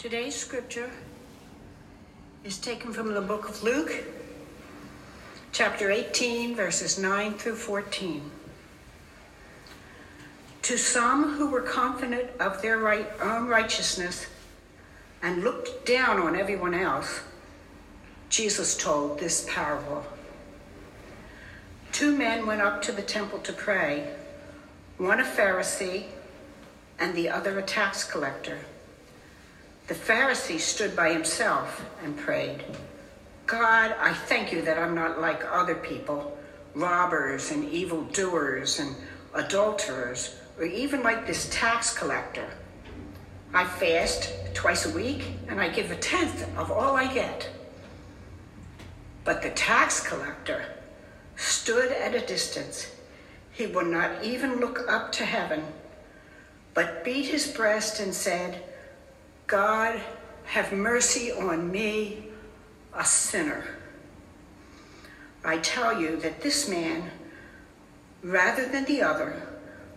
Today's scripture is taken from the book of Luke, chapter 18, verses 9 through 14. To some who were confident of their right, own righteousness and looked down on everyone else, Jesus told this parable. Two men went up to the temple to pray, one a Pharisee and the other a tax collector. The Pharisee stood by himself and prayed, God, I thank you that I'm not like other people, robbers and evildoers and adulterers, or even like this tax collector. I fast twice a week and I give a tenth of all I get. But the tax collector stood at a distance. He would not even look up to heaven, but beat his breast and said, God, have mercy on me, a sinner. I tell you that this man, rather than the other,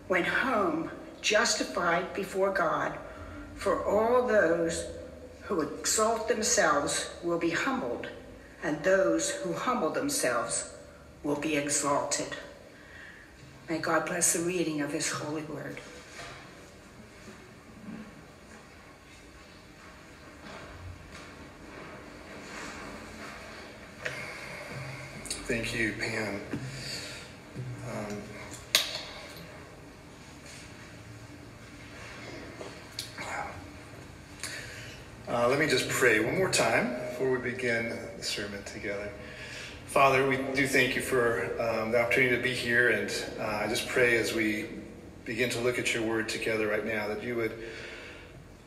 went home justified before God, for all those who exalt themselves will be humbled, and those who humble themselves will be exalted. May God bless the reading of his holy word. Thank you, Pam. Um, uh, let me just pray one more time before we begin the sermon together. Father, we do thank you for um, the opportunity to be here, and uh, I just pray as we begin to look at your word together right now that you would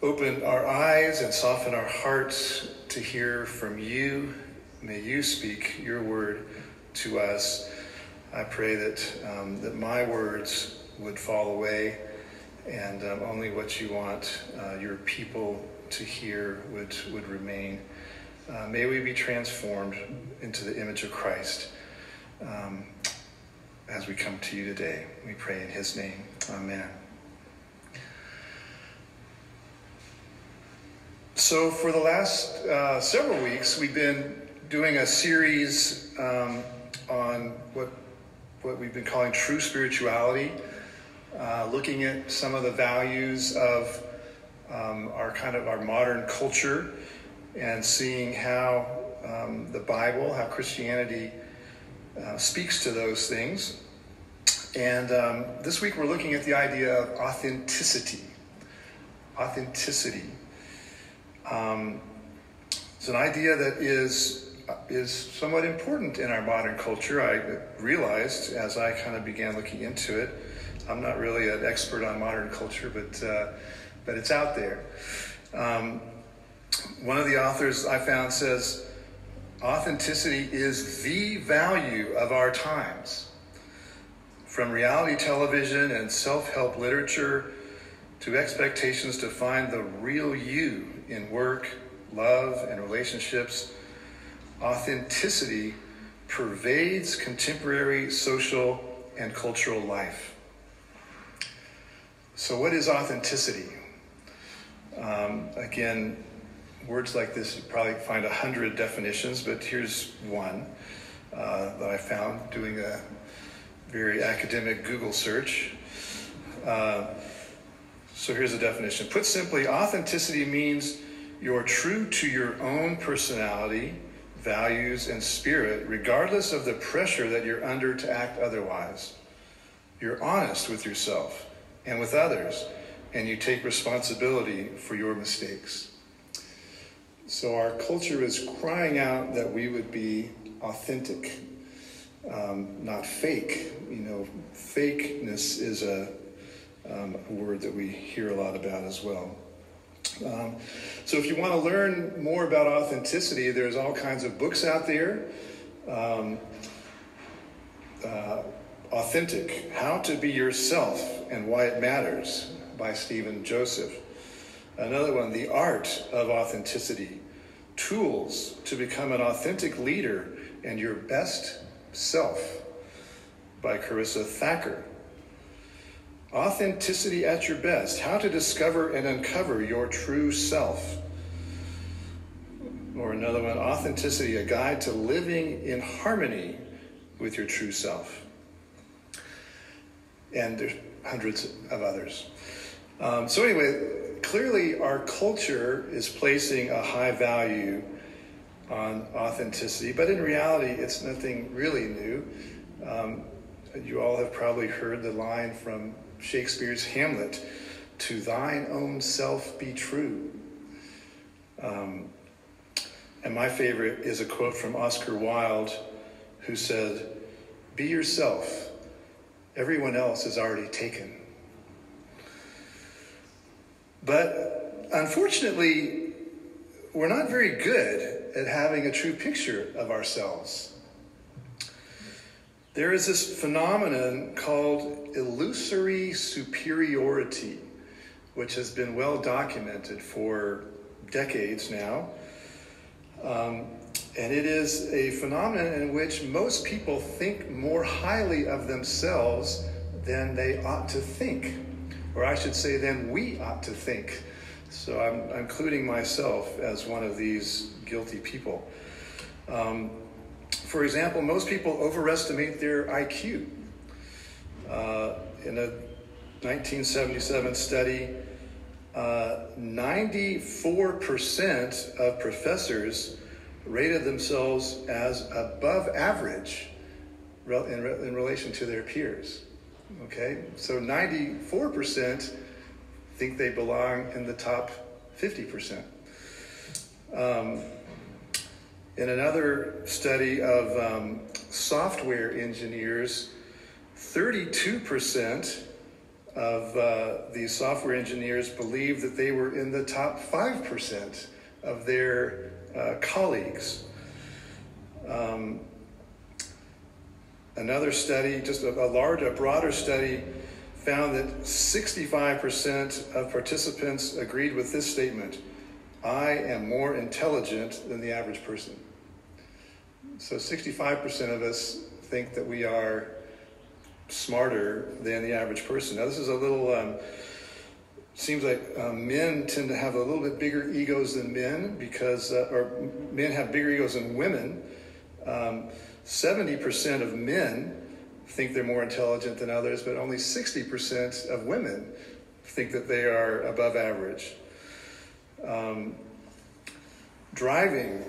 open our eyes and soften our hearts to hear from you. May you speak your word to us. I pray that, um, that my words would fall away and um, only what you want uh, your people to hear would, would remain. Uh, may we be transformed into the image of Christ um, as we come to you today. We pray in his name. Amen. So, for the last uh, several weeks, we've been doing a series um, on what what we've been calling true spirituality, uh, looking at some of the values of um, our kind of our modern culture, and seeing how um, the Bible, how Christianity uh, speaks to those things. And um, this week we're looking at the idea of authenticity. Authenticity. Um, it's an idea that is is somewhat important in our modern culture. I realized as I kind of began looking into it. I'm not really an expert on modern culture, but uh, but it's out there. Um, one of the authors I found says authenticity is the value of our times. From reality television and self help literature to expectations to find the real you in work, love, and relationships authenticity pervades contemporary social and cultural life. So, what is authenticity? Um, again, words like this, you probably find a hundred definitions, but here's one uh, that I found doing a very academic Google search. Uh, so here's a definition. Put simply, authenticity means you're true to your own personality values, and spirit, regardless of the pressure that you're under to act otherwise. You're honest with yourself and with others, and you take responsibility for your mistakes. So, our culture is crying out that we would be authentic, um, not fake. You know, fakeness is a, um, a word that we hear a lot about as well. Um, so, if you want to learn more about authenticity, there's all kinds of books out there. Um, uh, Authentic How to Be Yourself and Why It Matters by Stephen Joseph. Another one, The Art of Authenticity Tools to Become an Authentic Leader and Your Best Self by Karissa Thacker. Authenticity at your best. How to discover and uncover your true self Or another one, authenticity, a guide to living in harmony with your true self. And there's hundreds of others. Um, so, anyway, clearly our culture is placing a high value on authenticity, but in reality, it's nothing really new. Um, you all have probably heard the line from Shakespeare's Hamlet to thine own self be true. Um, and my favorite is a quote from Oscar Wilde, who said, Be yourself. Everyone else is already taken. But unfortunately, we're not very good at having a true picture of ourselves. There is this phenomenon called illusory superiority, which has been well documented for decades now. Um, and it is a phenomenon in which most people think more highly of themselves than they ought to think. Or I should say, than we ought to think. So I'm, including myself as one of these guilty people. Um, for example, most people overestimate their IQ. Uh, in a 1977 study, uh, 94% of professors rated themselves as above average in, in relation to their peers. Okay, so 94% think they belong in the top 50%. Um, in another study of um, software engineers, 32% of uh, these software engineers believe that they were in the top 5% of their uh, colleagues. Um, another study, just a, a large, a broader study, found that 65% of participants agreed with this statement I am more intelligent than the average person. So 65% of us think that we are smarter than the average person. Now, this is a little, um, seems like um, men tend to have a little bit bigger egos than men because, uh, or men have bigger egos than women. Um, 70% of men think they're more intelligent than others, but only 60% of women think that they are above average. Um, driving,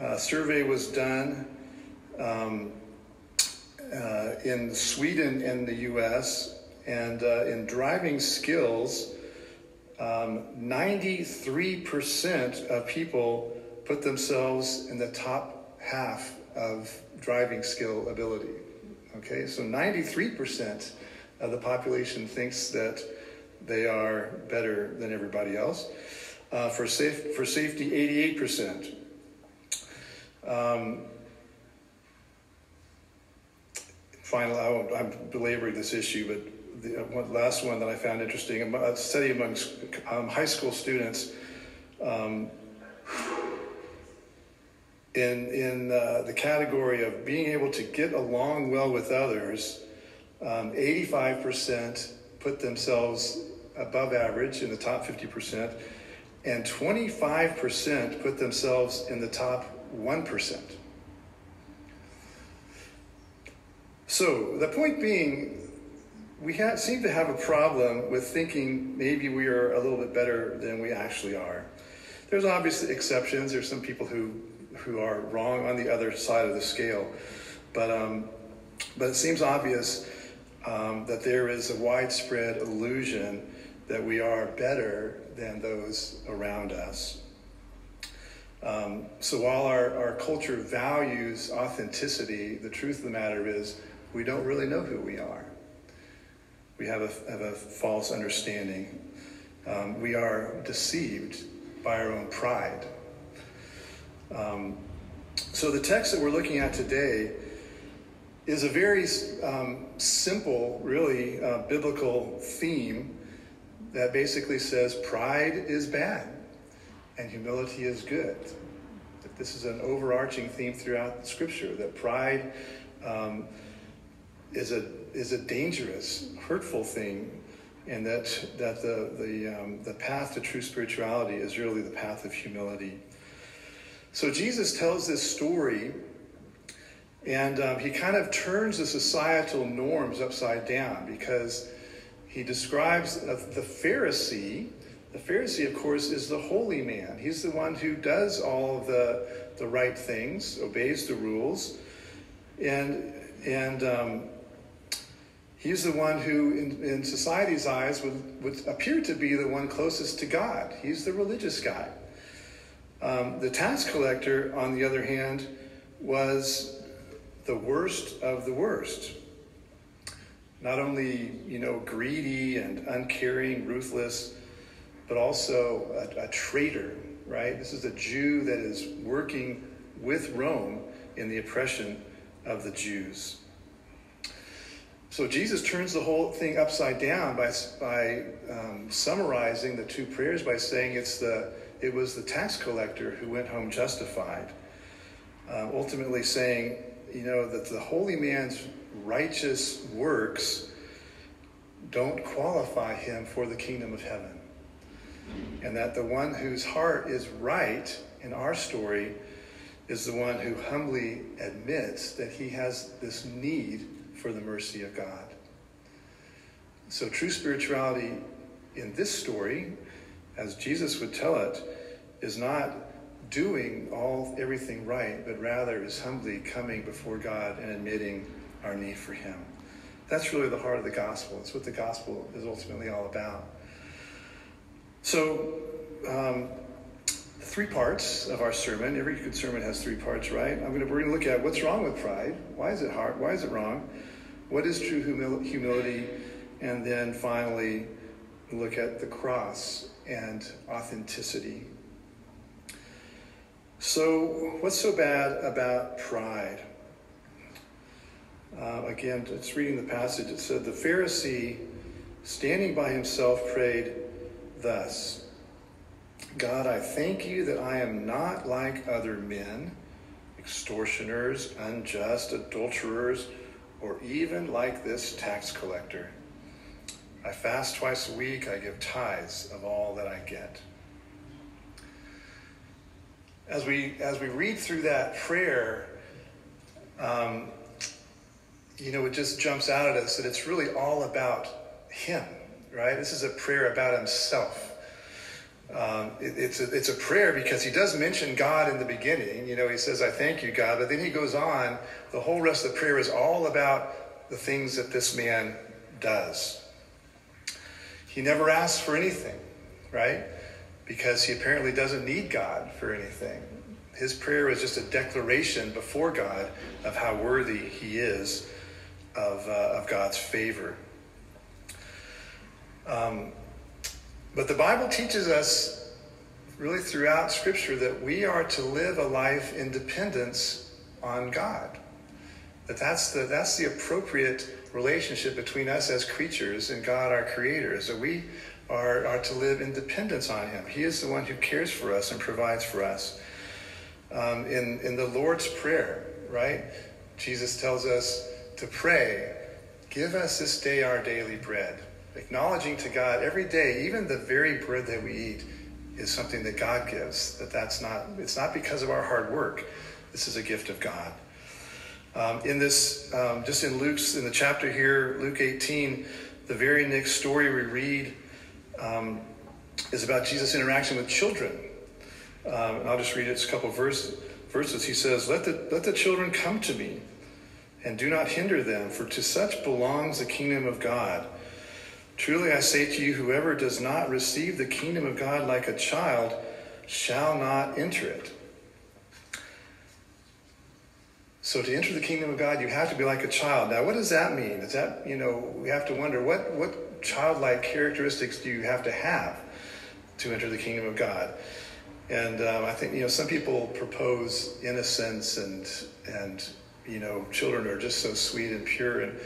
a survey was done um, uh, in Sweden and the US, and uh, in driving skills, um, 93% of people put themselves in the top half of driving skill ability. Okay, so 93% of the population thinks that they are better than everybody else. Uh, for, safe, for safety, 88%. Um, final, I am belaboring this issue, but the uh, one, last one that I found interesting a study among um, high school students. Um, in, in uh, the category of being able to get along well with others, um, 85% put themselves above average in the top 50%, and 25% put themselves in the top 1%. So, the point being, we seem to have a problem with thinking maybe we are a little bit better than we actually are. There's obviously exceptions. There's some people who who are wrong on the other side of the scale. But, um, but it seems obvious um, that there is a widespread illusion that we are better than those around us. Um, so while our, our culture values authenticity, the truth of the matter is we don't really know who we are. We have a, have a false understanding. Um, we are deceived by our own pride. Um, so the text that we're looking at today is a very um, simple, really uh, biblical theme that basically says pride is bad and humility is good. That this is an overarching theme throughout Scripture. That pride um, is a is a dangerous, hurtful thing, and that that the the um, the path to true spirituality is really the path of humility. So Jesus tells this story, and um, he kind of turns the societal norms upside down because he describes the Pharisee. The Pharisee, of course, is the holy man. He's the one who does all the, the right things, obeys the rules, and, and um, he's the one who, in, in society's eyes, would, would appear to be the one closest to God. He's the religious guy. Um, the tax collector, on the other hand, was the worst of the worst. Not only, you know, greedy and uncaring, ruthless, but also a, a traitor, right? This is a Jew that is working with Rome in the oppression of the Jews. So Jesus turns the whole thing upside down by, by um, summarizing the two prayers by saying it's the it was the tax collector who went home justified, uh, ultimately saying, you know, that the holy man's righteous works don't qualify him for the kingdom of heaven. And that the one whose heart is right in our story is the one who humbly admits that he has this need for the mercy of God. So, true spirituality in this story as Jesus would tell it, is not doing all everything right, but rather is humbly coming before God and admitting our need for Him. That's really the heart of the gospel. It's what the gospel is ultimately all about. So, um, three parts of our sermon. Every good sermon has three parts, right? I'm gonna, we're going to look at what's wrong with pride. Why is it hard? Why is it wrong? What is true humil- humility? And then finally, look at the cross and authenticity. So, what's so bad about pride? Uh, again, it's reading the passage. It said, The Pharisee, standing by himself, prayed thus God, I thank you that I am not like other men, extortioners, unjust, adulterers, or even like this tax collector. I fast twice a week. I give tithes of all that I get. As we as we read through that prayer, um, you know, it just jumps out at us that it's really all about Him, right? This is a prayer about Himself. Um, it, it's, a, it's a prayer because he does mention God in the beginning. You know, he says, I thank you, God. But then he goes on, the whole rest of the prayer is all about the things that this man does. He never asks for anything, right? Because he apparently doesn't need God for anything. His prayer is just a declaration before God of how worthy he is of, uh, of God's favor. Um, but the Bible teaches us, really throughout Scripture, that we are to live a life in dependence on God. That that's the, that's the appropriate relationship between us as creatures and God, our Creator. So we are, are to live in dependence on Him. He is the one who cares for us and provides for us. Um, in, in the Lord's Prayer, right? Jesus tells us to pray, Give us this day our daily bread. Acknowledging to God every day, even the very bread that we eat is something that God gives. That that's not, it's not because of our hard work. This is a gift of God. Um, in this, um, just in Luke's, in the chapter here, Luke 18, the very next story we read um, is about Jesus' interaction with children. Um, and I'll just read it, it's a couple verse, verses. He says, let the, let the children come to me, and do not hinder them, for to such belongs the kingdom of God. Truly I say to you, whoever does not receive the kingdom of God like a child shall not enter it. So to enter the kingdom of God, you have to be like a child. Now, what does that mean? Is that, you know, we have to wonder what, what childlike characteristics do you have to have to enter the kingdom of God? And um, I think, you know, some people propose innocence and, and, you know, children are just so sweet and pure. And,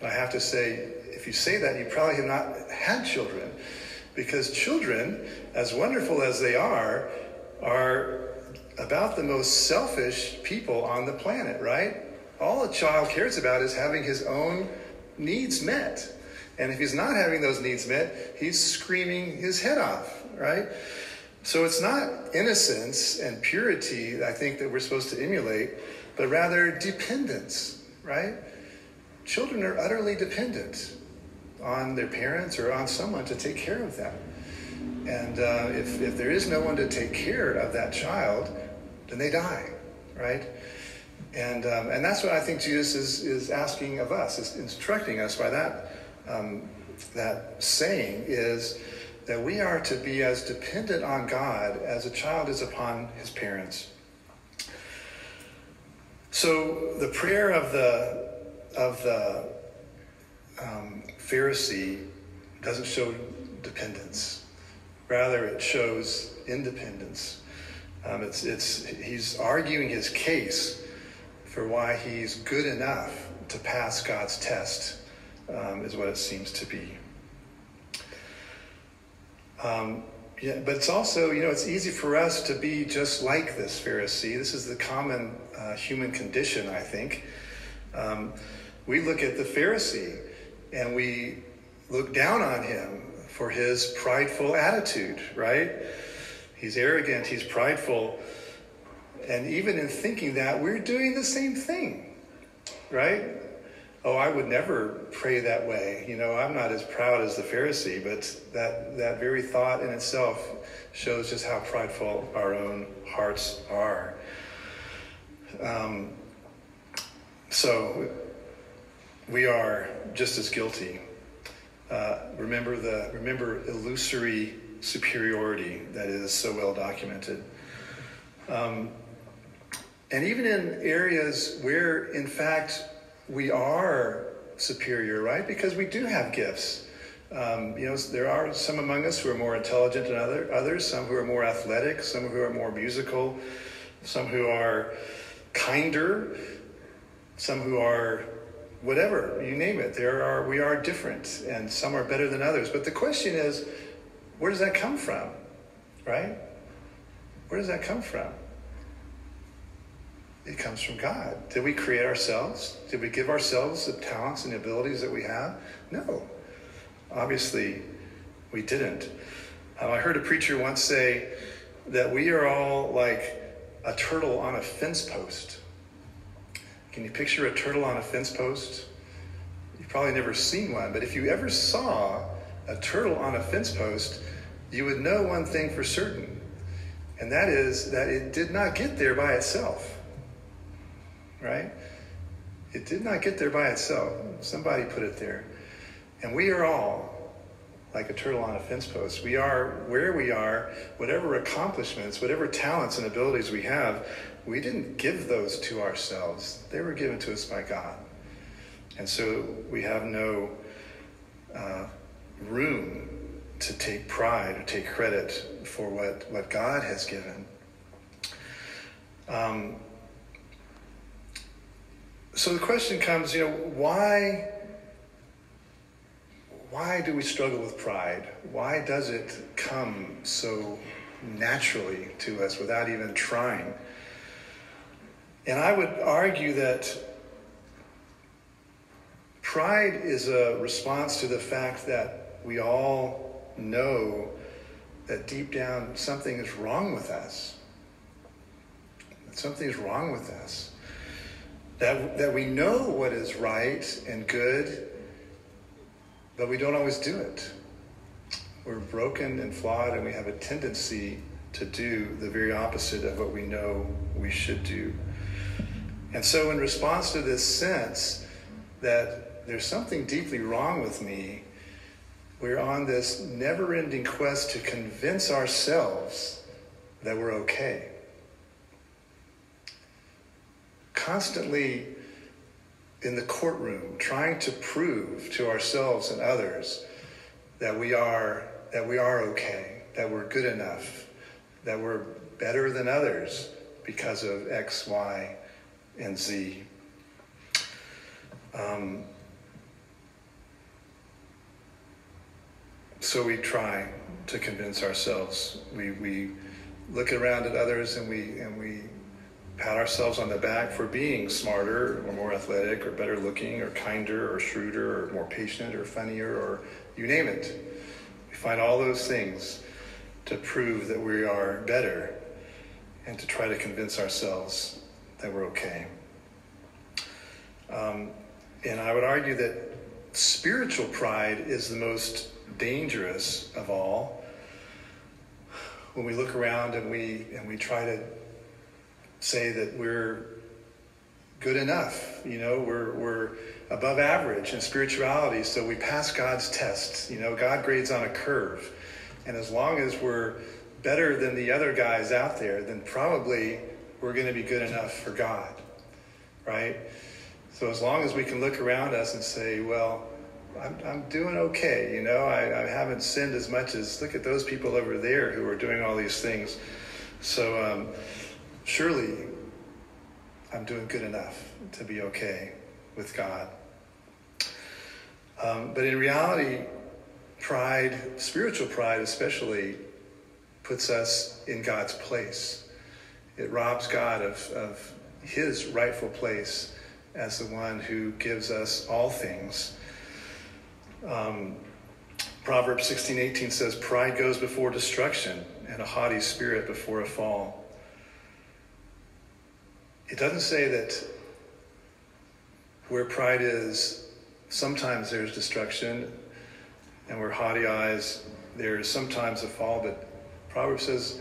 and I have to say, if you say that, you probably have not had children. Because children, as wonderful as they are, are about the most selfish people on the planet, right? All a child cares about is having his own needs met. And if he's not having those needs met, he's screaming his head off, right? So it's not innocence and purity, I think, that we're supposed to emulate, but rather dependence, right? Children are utterly dependent on their parents or on someone to take care of them. And uh, if, if there is no one to take care of that child, then they die, right? And, um, and that's what I think Jesus is, is asking of us, is instructing us by that, um, that saying is that we are to be as dependent on God as a child is upon his parents. So the prayer of the, of the um, Pharisee doesn't show dependence. Rather, it shows independence. Um, it's, it's, he's arguing his case for why he's good enough to pass God's test, um, is what it seems to be. Um, yeah, but it's also, you know, it's easy for us to be just like this Pharisee. This is the common uh, human condition, I think. Um, we look at the Pharisee and we look down on him for his prideful attitude, right? He's arrogant, he's prideful. And even in thinking that, we're doing the same thing, right? Oh, I would never pray that way. You know, I'm not as proud as the Pharisee, but that, that very thought in itself shows just how prideful our own hearts are. Um, so we are just as guilty. Uh, remember the remember illusory superiority that is so well documented. Um, and even in areas where, in fact, we are superior, right? Because we do have gifts. Um, you know, there are some among us who are more intelligent than other, others, some who are more athletic, some who are more musical, some who are kinder, some who are whatever you name it. There are we are different and some are better than others. But the question is where does that come from right? Where does that come from? It comes from god. Did we create ourselves? Did we give ourselves the talents and the abilities that we have? No. Obviously we didn't. Um, i heard a preacher once say that we are all like a turtle on a fence post can you picture a turtle on a fence post? You've probably never seen one, but if you ever saw a turtle on a fence post, you would know one thing for certain, and that is that it did not get there by itself. Right? It did not get there by itself. Somebody put it there. And we are all like a turtle on a fence post. We are where we are, whatever accomplishments, whatever talents and abilities we have, we didn't give those to ourselves. They were given to us by God. And so we have no uh, room to take pride or take credit for what, what God has given. Um, so the question comes, you know, why why do we struggle with pride? Why does it come so naturally to us without even trying? And I would argue that pride is a response to the fact that we all know that deep down something is wrong with us. That something is wrong with us. That, that we know what is right and good, but we don't always do it. We're broken and flawed, and we have a tendency to do the very opposite of what we know we should do. And so, in response to this sense that there's something deeply wrong with me, we're on this never ending quest to convince ourselves that we're okay. Constantly in the courtroom, trying to prove to ourselves and others that we are, that we are okay, that we're good enough, that we're better than others because of X, Y, and Z. Um, so we try to convince ourselves. We, we look around at others and we, and we pat ourselves on the back for being smarter or more athletic or better looking or kinder or shrewder or more patient or funnier or you name it. We find all those things to prove that we are better and to try to convince ourselves that we're okay. Um, and I would argue that spiritual pride is the most dangerous of all. When we look around and we and we try to say that we're good enough, you know, we're we're above average in spirituality, so we pass God's tests. You know, God grades on a curve. And as long as we're better than the other guys out there, then probably we're going to be good enough for God, right? So as long as we can look around us and say, well, I'm, I'm doing okay, you know, I, I haven't sinned as much as look at those people over there who are doing all these things. So um, surely I'm doing good enough to be okay with God. Um, but in reality, pride, spiritual pride especially, puts us in God's place. It robs God of, of his rightful place as the one who gives us all things. Um, Proverbs 16 18 says, Pride goes before destruction, and a haughty spirit before a fall. It doesn't say that where pride is, sometimes there's destruction, and where haughty eyes, there's sometimes a fall, but Proverbs says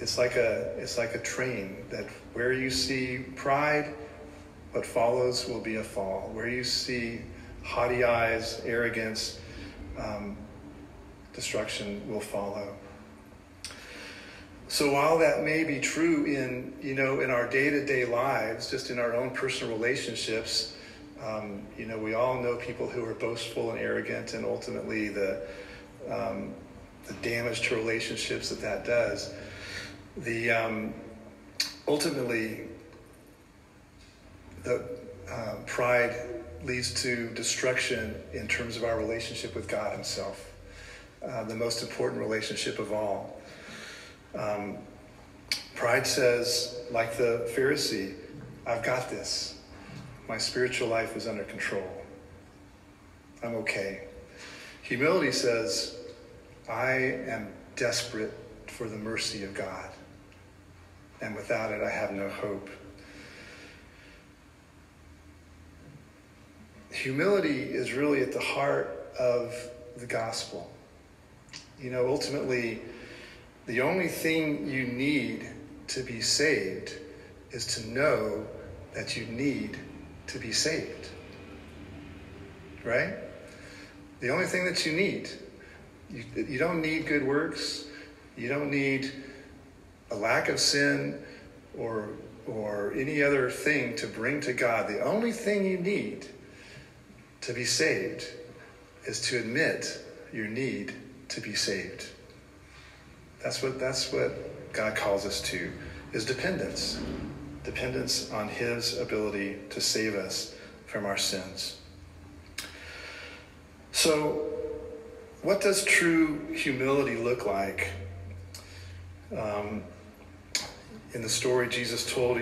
it's like a it's like a train that where you see pride, what follows will be a fall. Where you see haughty eyes, arrogance, um, destruction will follow. So while that may be true in you know in our day-to-day lives, just in our own personal relationships, um, you know we all know people who are boastful and arrogant, and ultimately the um, the damage to relationships that that does. The um, ultimately the uh, pride leads to destruction in terms of our relationship with God Himself, uh, the most important relationship of all. Um, pride says, like the Pharisee, I've got this. My spiritual life is under control. I'm okay. Humility says, I am desperate for the mercy of God. And without it, I have no hope. Humility is really at the heart of the gospel. You know, ultimately, the only thing you need to be saved is to know that you need to be saved. Right? The only thing that you need. You, you don't need good works. You don't need a lack of sin or, or any other thing to bring to God. The only thing you need to be saved is to admit your need to be saved. That's what, that's what God calls us to, is dependence. Dependence on his ability to save us from our sins. So, what does true humility look like? Um, in the story Jesus told,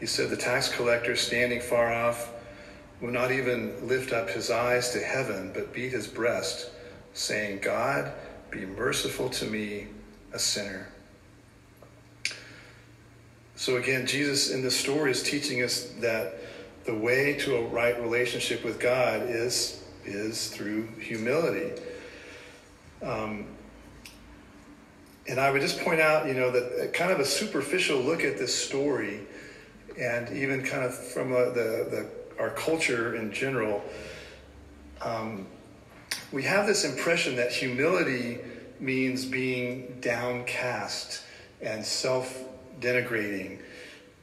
he, said, The tax collector standing far off would not even lift up his eyes to heaven, but beat his breast, saying, God, be merciful to me, a sinner. So again, Jesus in this story is teaching us that the way to a right relationship with God is, is through humility. Um, and I would just point out, you know, that kind of a superficial look at this story, and even kind of from a, the, the our culture in general, um, we have this impression that humility means being downcast and self denigrating,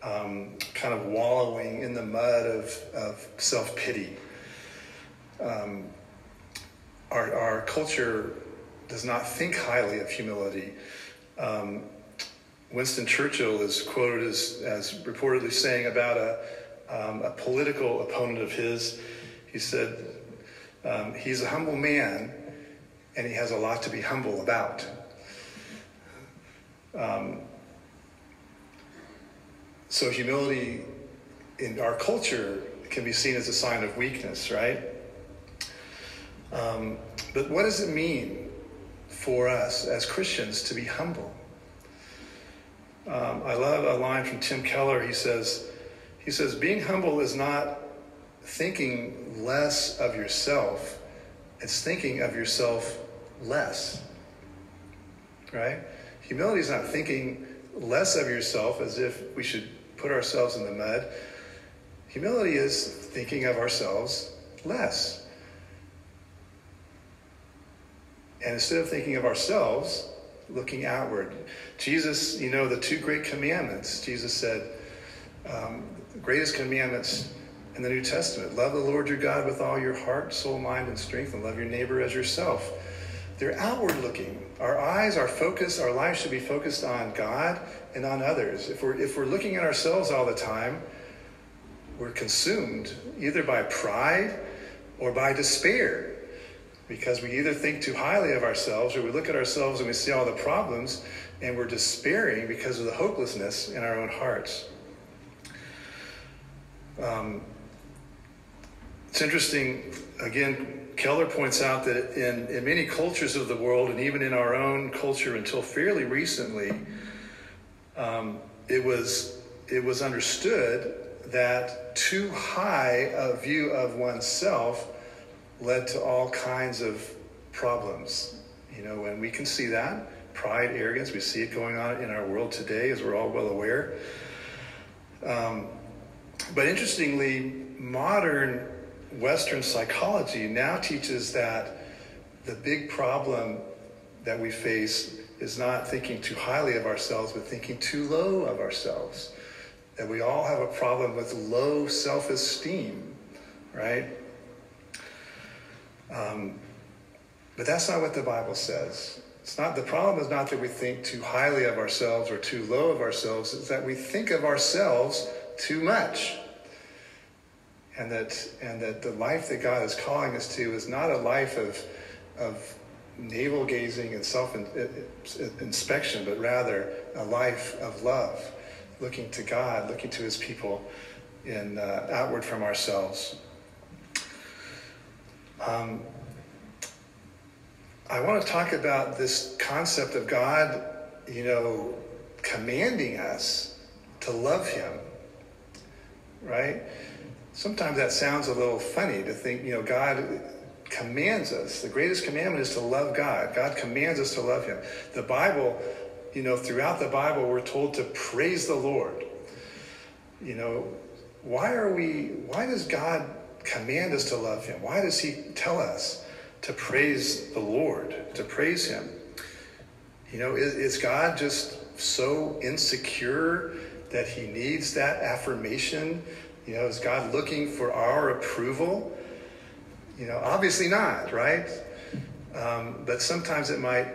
um, kind of wallowing in the mud of, of self pity. Um, our, our culture does not think highly of humility. Um, Winston Churchill is quoted as, as reportedly saying about a, um, a political opponent of his, he said, um, he's a humble man and he has a lot to be humble about. Um, so humility in our culture can be seen as a sign of weakness, right? Um, but what does it mean for us as Christians to be humble. Um, I love a line from Tim Keller. He says, he says, being humble is not thinking less of yourself, it's thinking of yourself less. Right? Humility is not thinking less of yourself as if we should put ourselves in the mud. Humility is thinking of ourselves less. And instead of thinking of ourselves, looking outward. Jesus, you know, the two great commandments, Jesus said, um, greatest commandments in the New Testament love the Lord your God with all your heart, soul, mind, and strength, and love your neighbor as yourself. They're outward looking. Our eyes, our focus, our life should be focused on God and on others. If we're, if we're looking at ourselves all the time, we're consumed either by pride or by despair because we either think too highly of ourselves or we look at ourselves and we see all the problems and we're despairing because of the hopelessness in our own hearts. Um, it's interesting, again, Keller points out that in, in many cultures of the world, and even in our own culture until fairly recently, um, it, was, it was understood that too high a view of oneself led to all kinds of problems. You know, and we can see that pride, arrogance. We see it going on in our world today, as we're all well aware. Um, but interestingly, modern Western psychology now teaches that the big problem that we face is not thinking too highly of ourselves, but thinking too low of ourselves. That we all have a problem with low self esteem, right? Um, but that's not what the Bible says. It's not the problem is not that we think too highly of ourselves or too low of ourselves, it's that we think of ourselves too much. And that and that the life that God is calling us to is not a life of of navel gazing and self inspection, but rather a life of love, looking to God, looking to His people, in uh, outward from ourselves. Um, I want to talk about this concept of God, you know, commanding us to love Him, right? Sometimes that sounds a little funny to think, you know, God commands us. The greatest commandment is to love God. God commands us to love Him. The Bible, you know, throughout the Bible, we're told to praise the Lord. You know, why are we, why does God command us to love him? Why does he tell us to praise the Lord, to praise him? You know, is, is God just so insecure that he needs that affirmation? You know, is God looking for our approval? You know, obviously not, right? Um, but sometimes it might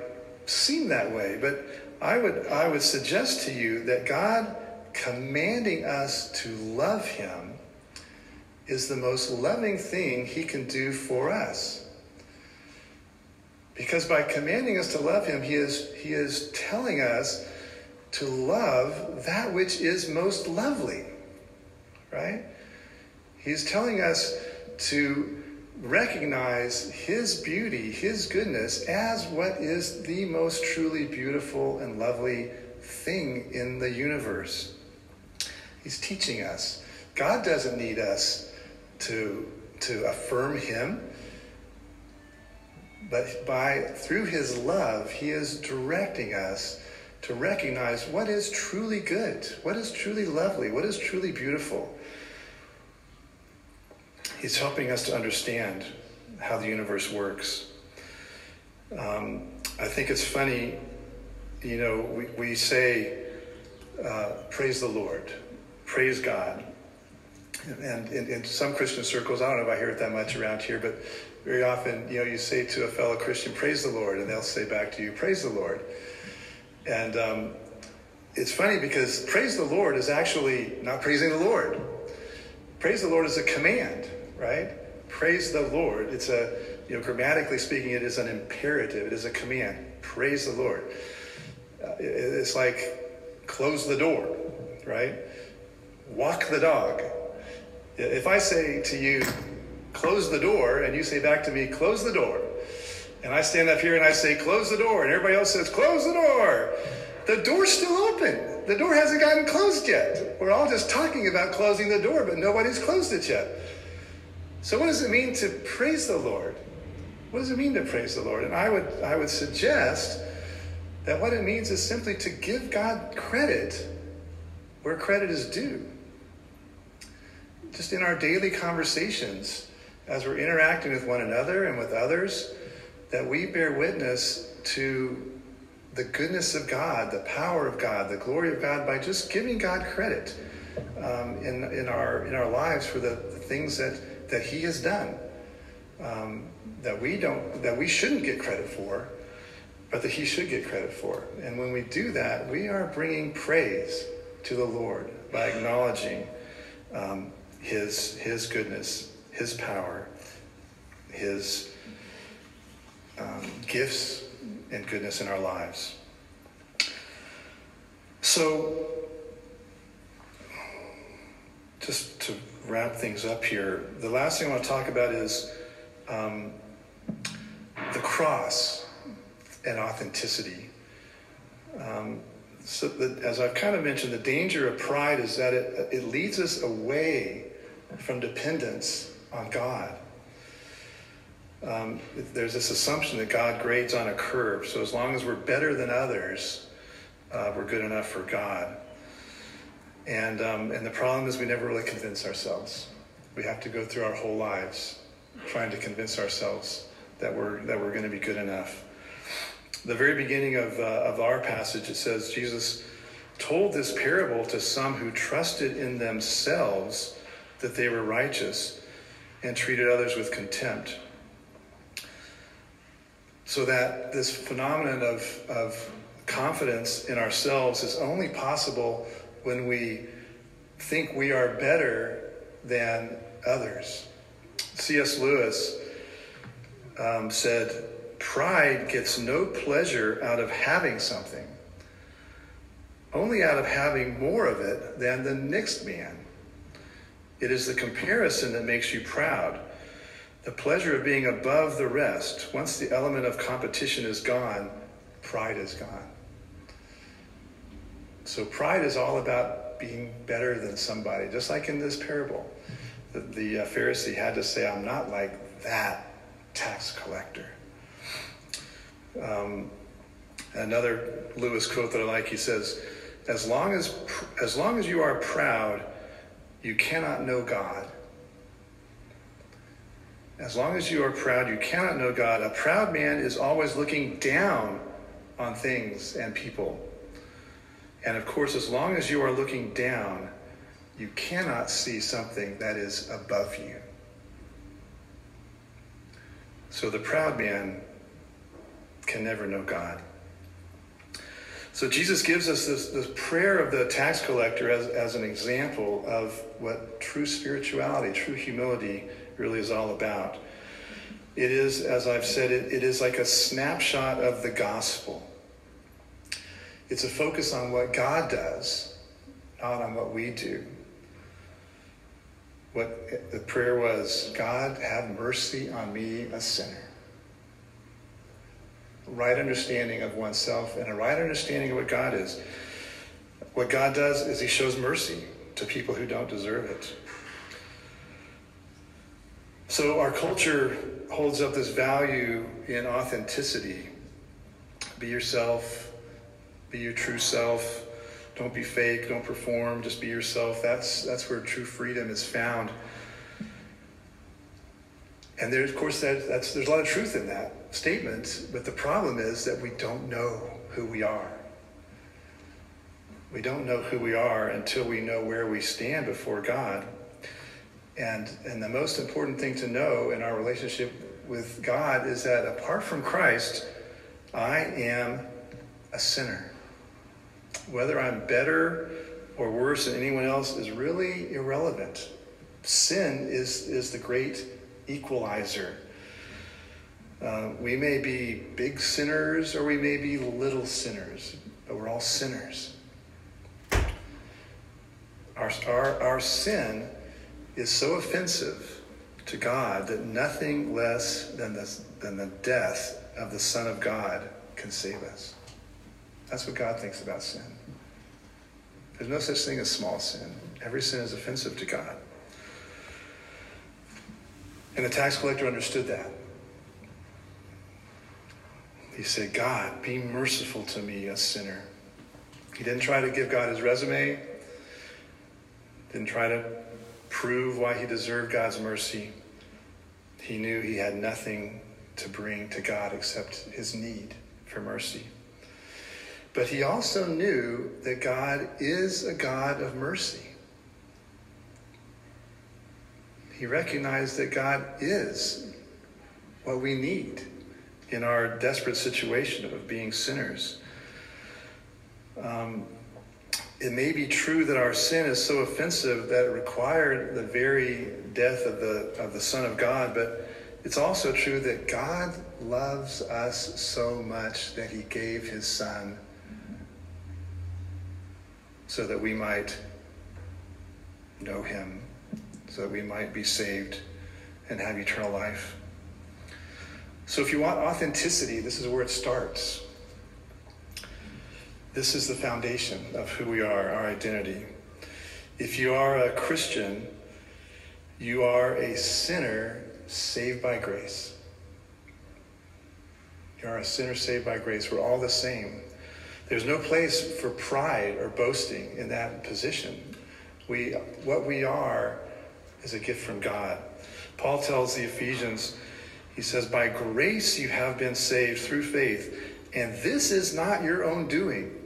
seem that way. But I would, I would suggest to you that God commanding us to love him is the most loving thing he can do for us. Because by commanding us to love him, he is, he is telling us to love that which is most lovely. Right? He's telling us to recognize his beauty, his goodness, as what is the most truly beautiful and lovely thing in the universe. He's teaching us. God doesn't need us to, to affirm him. But by through his love, he is directing us to recognize what is truly good, what is truly lovely, what is truly beautiful. He's helping us to understand how the universe works. Um, I think it's funny, you know, we, we say, uh, praise the Lord, praise God. And in, in, some Christian circles, I don't know if I hear it that much around here, but very often, you know, you say to a fellow Christian, praise the Lord, and they'll say back to you, praise the Lord. And um, it's funny because praise the Lord is actually not praising the Lord. Praise the Lord is a command, right? Praise the Lord. It's a, you know, grammatically speaking, it is an imperative, it is a command. Praise the Lord. Uh, it's like close the door, right? Walk the dog if I say to you, close the door, and you say back to me, close the door, And I stand up here and I say, close the door. And everybody else says, close the door. The door's still open. The door hasn't gotten closed yet. We're all just talking about closing the door, but nobody's closed it yet. So, what does it mean to praise the Lord? What does it mean to praise the Lord? And I would, I would suggest that what it means is simply to give God credit where credit is due. Just in our daily conversations, as we're interacting with one another and with others, that we bear witness to the goodness of God, the power of God, the glory of God by just giving God credit um, in, in, our, in our lives for the, the things that, that He has done. Um, that we don't that we shouldn't get credit for but that he should get credit for and when we do that we are bringing praise to the lord by acknowledging um, his his goodness his power his um, gifts and goodness in our lives so just to wrap things up here the last thing i want to talk about is um, the cross and authenticity. Um, so, as I've kind of mentioned, the danger of pride is that it, it leads us away from dependence on God. Um, there's this assumption that God grades on a curve. So as long as we're better than others, uh, we're good enough for God. And, um, and the problem is we never really convince ourselves. We have to go through our whole lives trying to convince ourselves that we're that we're going to be good enough. The very beginning of uh, of our passage it says Jesus told this parable to some who trusted in themselves that they were righteous and treated others with contempt. So that this phenomenon of, of confidence in ourselves is only possible when we think we are better than others. C.S. Lewis um, said, Pride gets no pleasure out of having something, only out of having more of it than the next man. It is the comparison that makes you proud. The pleasure of being above the rest. Once the element of competition is gone, pride is gone. So, pride is all about being better than somebody, just like in this parable. The, the uh, Pharisee had to say, I'm not like that tax collector. Um, another Lewis quote that I like, he says, as long as, as long as you are proud, you cannot know God. As long as you are proud, you cannot know God. A proud man is always looking down on things and people. And of course, as long as you are looking down, you cannot see something that is above you. So the proud man can never know God. So Jesus gives us this, this prayer of the tax collector as, as an example of what true spirituality, true humility really is all about. It is, as I've said, it, it is like a snapshot of the gospel. It's a focus on what God does, not on what we do what the prayer was God, have mercy on me, a sinner. Right understanding of oneself and a right understanding of what God is. What God does is He shows mercy to people who don't deserve it. So our culture holds up this value in authenticity. Be yourself, be your true self don't be fake. Don't perform. Just be yourself. That's that's where true freedom is found. And there's, of course, that, that's there's a lot of truth in that statement. But the problem is that we don't know who we are. We don't know who we are until we know where we stand before God. And and the most important thing to know in our relationship with God is that apart from Christ, I am a sinner whether I'm better or worse than anyone else is really irrelevant. Sin is, is the great equalizer. Uh, we may be big sinners or we may be little sinners, but we're all sinners. Our, our, our sin is so offensive to God that nothing less than the, than the death of the Son of God can save us. That's what God thinks about sin. There's no such thing as small sin. Every sin is offensive to God. And the tax collector understood that. He said, God, be merciful to me, a sinner. He didn't try to give God his resume, didn't try to prove why he deserved God's mercy. He knew he had nothing to bring to God except his need for mercy. But he also knew that God is a God of mercy. He recognized that God is what we need in our desperate situation of being sinners. Um, it may be true that our sin is so offensive that it required the very death of the, of the Son of God, but it's also true that God loves us so much that he gave his Son so that we might know him, so that we might be saved and have eternal life. So if you want authenticity, this is where it starts. This is the foundation of who we are, our identity. If you are a Christian, you are a sinner saved by grace. You are a sinner saved by grace. We're all the same. There's no place for pride or boasting in that position. We, what we are is a gift from God. Paul tells the Ephesians, he says, By grace you have been saved through faith, and this is not your own doing.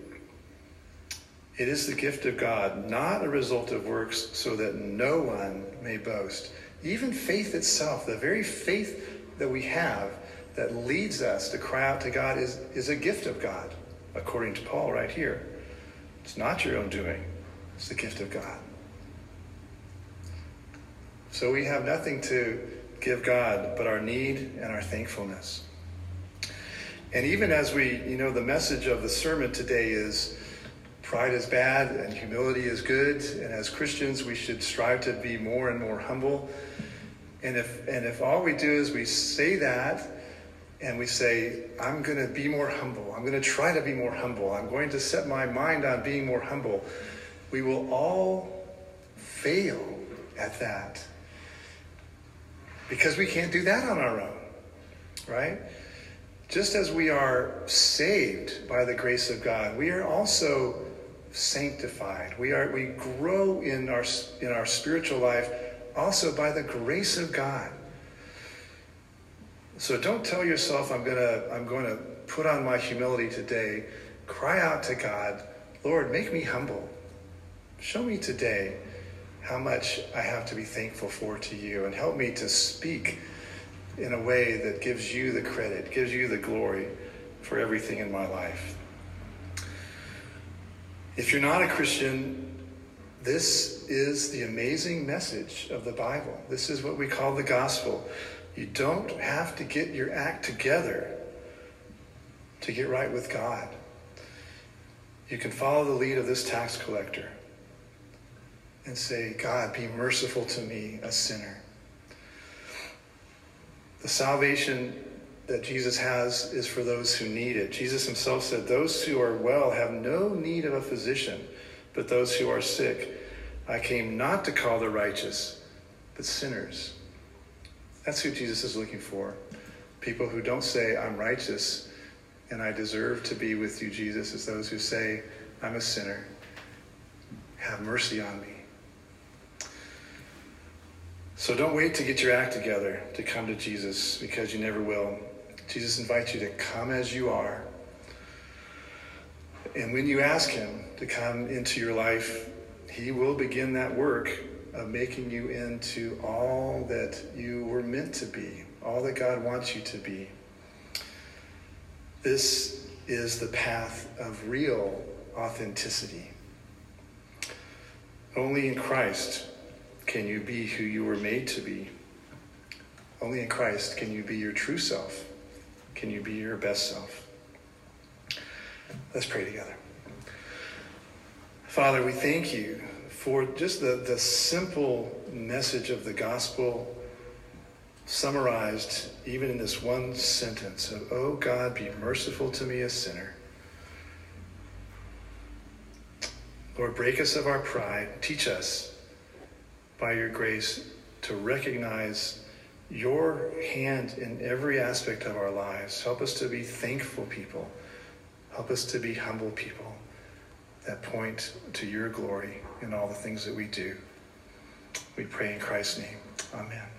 It is the gift of God, not a result of works, so that no one may boast. Even faith itself, the very faith that we have that leads us to cry out to God, is, is a gift of God, according to Paul right here. It's not your own doing, it's the gift of God. So we have nothing to give God but our need and our thankfulness. And even as we, you know, the message of the sermon today is pride is bad and humility is good. And as Christians, we should strive to be more and more humble. And if, and if all we do is we say that and we say, I'm going to be more humble, I'm going to try to be more humble, I'm going to set my mind on being more humble, we will all fail at that. Because we can't do that on our own, right? Just as we are saved by the grace of God, we are also sanctified. We are we grow in our in our spiritual life also by the grace of God. So don't tell yourself I'm going to I'm going to put on my humility today. Cry out to God, Lord, make me humble. Show me today how much I have to be thankful for to you and help me to speak in a way that gives you the credit, gives you the glory for everything in my life. If you're not a Christian, this is the amazing message of the Bible. This is what we call the gospel. You don't have to get your act together to get right with God. You can follow the lead of this tax collector and say, God, be merciful to me, a sinner. The salvation that Jesus has is for those who need it. Jesus himself said, Those who are well have no need of a physician, but those who are sick. I came not to call the righteous, but sinners. That's who Jesus is looking for. People who don't say, I'm righteous and I deserve to be with you, Jesus, as those who say, I'm a sinner. Have mercy on me. So don't wait to get your act together to come to Jesus because you never will. Jesus invites you to come as you are. And when you ask Him to come into your life, He will begin that work of making you into all that you were meant to be, all that God wants you to be. This is the path of real authenticity. Only in Christ can you be who you were made to be. Only in Christ can you be your true self. Can you be your best self? Let's pray together. Father, we thank you for just the, the simple message of the gospel summarized even in this one sentence of, Oh God, be merciful to me, a sinner. Lord, break us of our pride. Teach us by your grace to recognize your hand in every aspect of our lives. Help us to be thankful people. Help us to be humble people that point to your glory in all the things that we do. We pray in Christ's name. Amen.